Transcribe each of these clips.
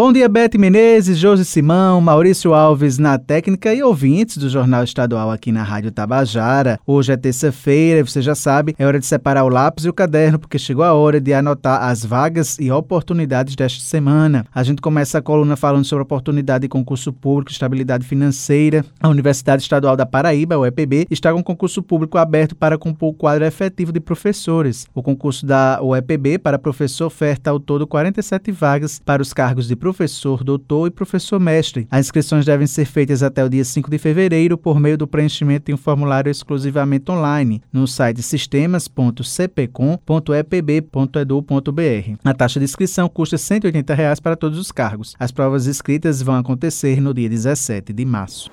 Bom dia, Bete Menezes, Josi Simão, Maurício Alves na técnica e ouvintes do Jornal Estadual aqui na Rádio Tabajara. Hoje é terça-feira, você já sabe, é hora de separar o lápis e o caderno, porque chegou a hora de anotar as vagas e oportunidades desta semana. A gente começa a coluna falando sobre oportunidade de concurso público, estabilidade financeira. A Universidade Estadual da Paraíba, a UEPB, está com concurso público aberto para compor o quadro efetivo de professores. O concurso da UEPB para professor oferta ao todo 47 vagas para os cargos de professor professor, doutor e professor mestre. As inscrições devem ser feitas até o dia 5 de fevereiro por meio do preenchimento de um formulário exclusivamente online no site sistemas.cpcom.epb.edu.br. A taxa de inscrição custa 180 reais para todos os cargos. As provas escritas vão acontecer no dia 17 de março.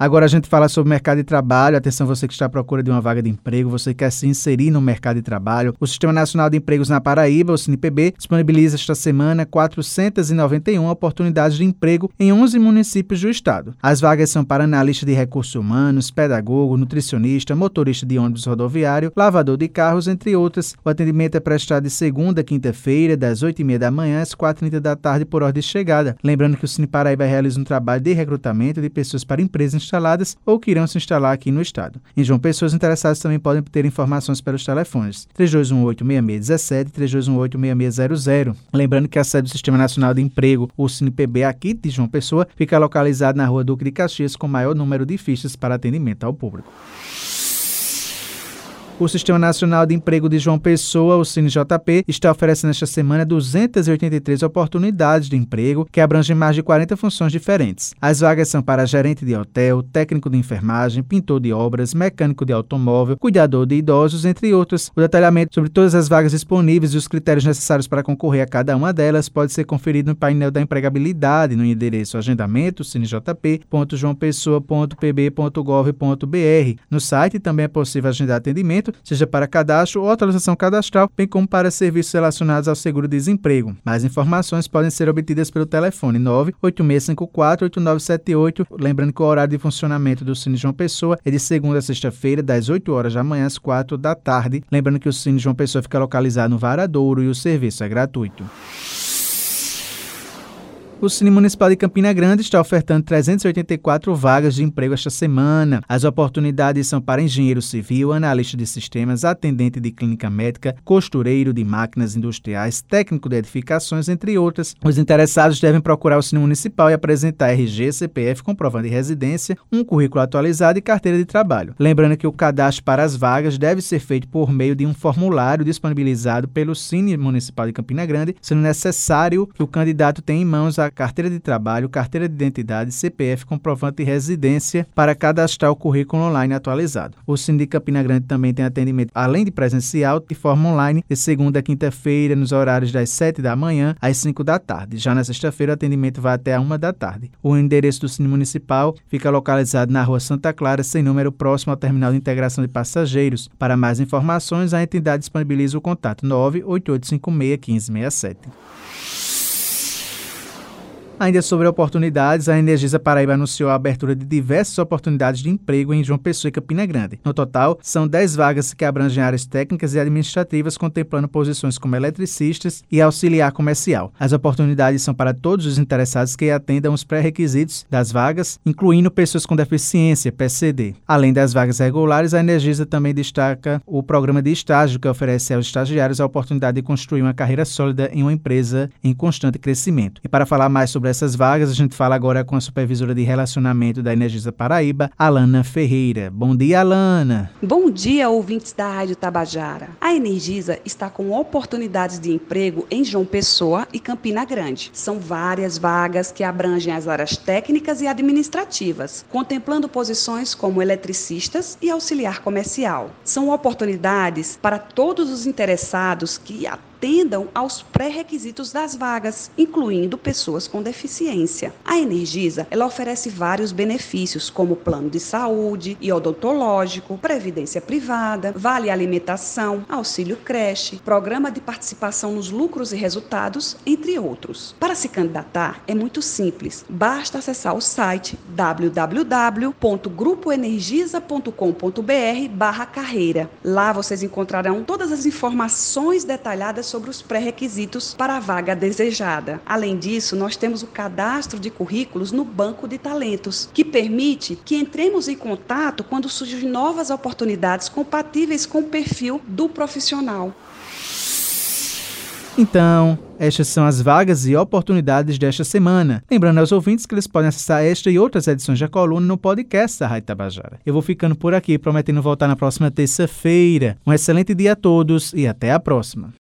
Agora a gente fala sobre mercado de trabalho. Atenção, você que está à procura de uma vaga de emprego, você quer se inserir no mercado de trabalho. O Sistema Nacional de Empregos na Paraíba, o SINPB, disponibiliza esta semana 491 oportunidades de emprego em 11 municípios do estado. As vagas são para analista de recursos humanos, pedagogo, nutricionista, motorista de ônibus rodoviário, lavador de carros, entre outras. O atendimento é prestado de segunda a quinta-feira, das 8h30 da manhã às 4h30 da tarde, por ordem de chegada. Lembrando que o Cine Paraíba realiza um trabalho de recrutamento de pessoas para empresas instaladas ou que irão se instalar aqui no estado. Em João Pessoa, os interessados também podem ter informações pelos telefones 3218-6617 e 3218-6600. Lembrando que a sede do Sistema Nacional de Emprego, o SINPB, aqui de João Pessoa, fica localizada na rua Duque de Caxias, com maior número de fichas para atendimento ao público. O Sistema Nacional de Emprego de João Pessoa, o CineJP, está oferecendo esta semana 283 oportunidades de emprego que abrangem mais de 40 funções diferentes. As vagas são para gerente de hotel, técnico de enfermagem, pintor de obras, mecânico de automóvel, cuidador de idosos, entre outros. O detalhamento sobre todas as vagas disponíveis e os critérios necessários para concorrer a cada uma delas pode ser conferido no painel da empregabilidade no endereço agendamento cinejp.joaopessoa.pb.gov.br. No site também é possível agendar atendimento seja para cadastro ou atualização cadastral, bem como para serviços relacionados ao seguro-desemprego. Mais informações podem ser obtidas pelo telefone 986548978. Lembrando que o horário de funcionamento do Cine João Pessoa é de segunda a sexta-feira, das 8 horas da manhã às 4 da tarde. Lembrando que o Cine João Pessoa fica localizado no Varadouro e o serviço é gratuito. O Cine Municipal de Campina Grande está ofertando 384 vagas de emprego esta semana. As oportunidades são para engenheiro civil, analista de sistemas, atendente de clínica médica, costureiro de máquinas industriais, técnico de edificações, entre outras. Os interessados devem procurar o Cine Municipal e apresentar RG, CPF, comprovante de residência, um currículo atualizado e carteira de trabalho. Lembrando que o cadastro para as vagas deve ser feito por meio de um formulário disponibilizado pelo Cine Municipal de Campina Grande, sendo necessário que o candidato tenha em mãos a carteira de trabalho, carteira de identidade, CPF, comprovante de residência para cadastrar o currículo online atualizado. O Sindicato Campina Grande também tem atendimento, além de presencial, de forma online, de segunda a quinta-feira, nos horários das 7 da manhã às 5 da tarde. Já na sexta-feira, o atendimento vai até a 1 da tarde. O endereço do Cine Municipal fica localizado na rua Santa Clara, sem número próximo ao terminal de integração de passageiros. Para mais informações, a entidade disponibiliza o contato 98856 1567. Ainda sobre oportunidades, a Energisa Paraíba anunciou a abertura de diversas oportunidades de emprego em João Pessoa e Campina Grande. No total, são 10 vagas que abrangem áreas técnicas e administrativas, contemplando posições como eletricistas e auxiliar comercial. As oportunidades são para todos os interessados que atendam os pré-requisitos das vagas, incluindo pessoas com deficiência, PCD. Além das vagas regulares, a Energisa também destaca o programa de estágio que oferece aos estagiários a oportunidade de construir uma carreira sólida em uma empresa em constante crescimento. E para falar mais sobre sobre essas vagas, a gente fala agora com a supervisora de relacionamento da Energisa Paraíba, Alana Ferreira. Bom dia, Alana. Bom dia, ouvintes da Rádio Tabajara. A Energisa está com oportunidades de emprego em João Pessoa e Campina Grande. São várias vagas que abrangem as áreas técnicas e administrativas, contemplando posições como eletricistas e auxiliar comercial. São oportunidades para todos os interessados que atendam aos pré-requisitos das vagas, incluindo pessoas com deficiência. A Energisa, ela oferece vários benefícios, como plano de saúde e odontológico, previdência privada, vale alimentação, auxílio creche, programa de participação nos lucros e resultados, entre outros. Para se candidatar é muito simples, basta acessar o site www.grupoenergisa.com.br/carreira. Lá vocês encontrarão todas as informações detalhadas sobre os pré-requisitos para a vaga desejada. Além disso, nós temos o cadastro de currículos no banco de talentos, que permite que entremos em contato quando surgem novas oportunidades compatíveis com o perfil do profissional. Então, estas são as vagas e oportunidades desta semana. Lembrando aos ouvintes que eles podem acessar esta e outras edições da coluna no podcast da Rádio Tabajara. Eu vou ficando por aqui, prometendo voltar na próxima terça-feira. Um excelente dia a todos e até a próxima.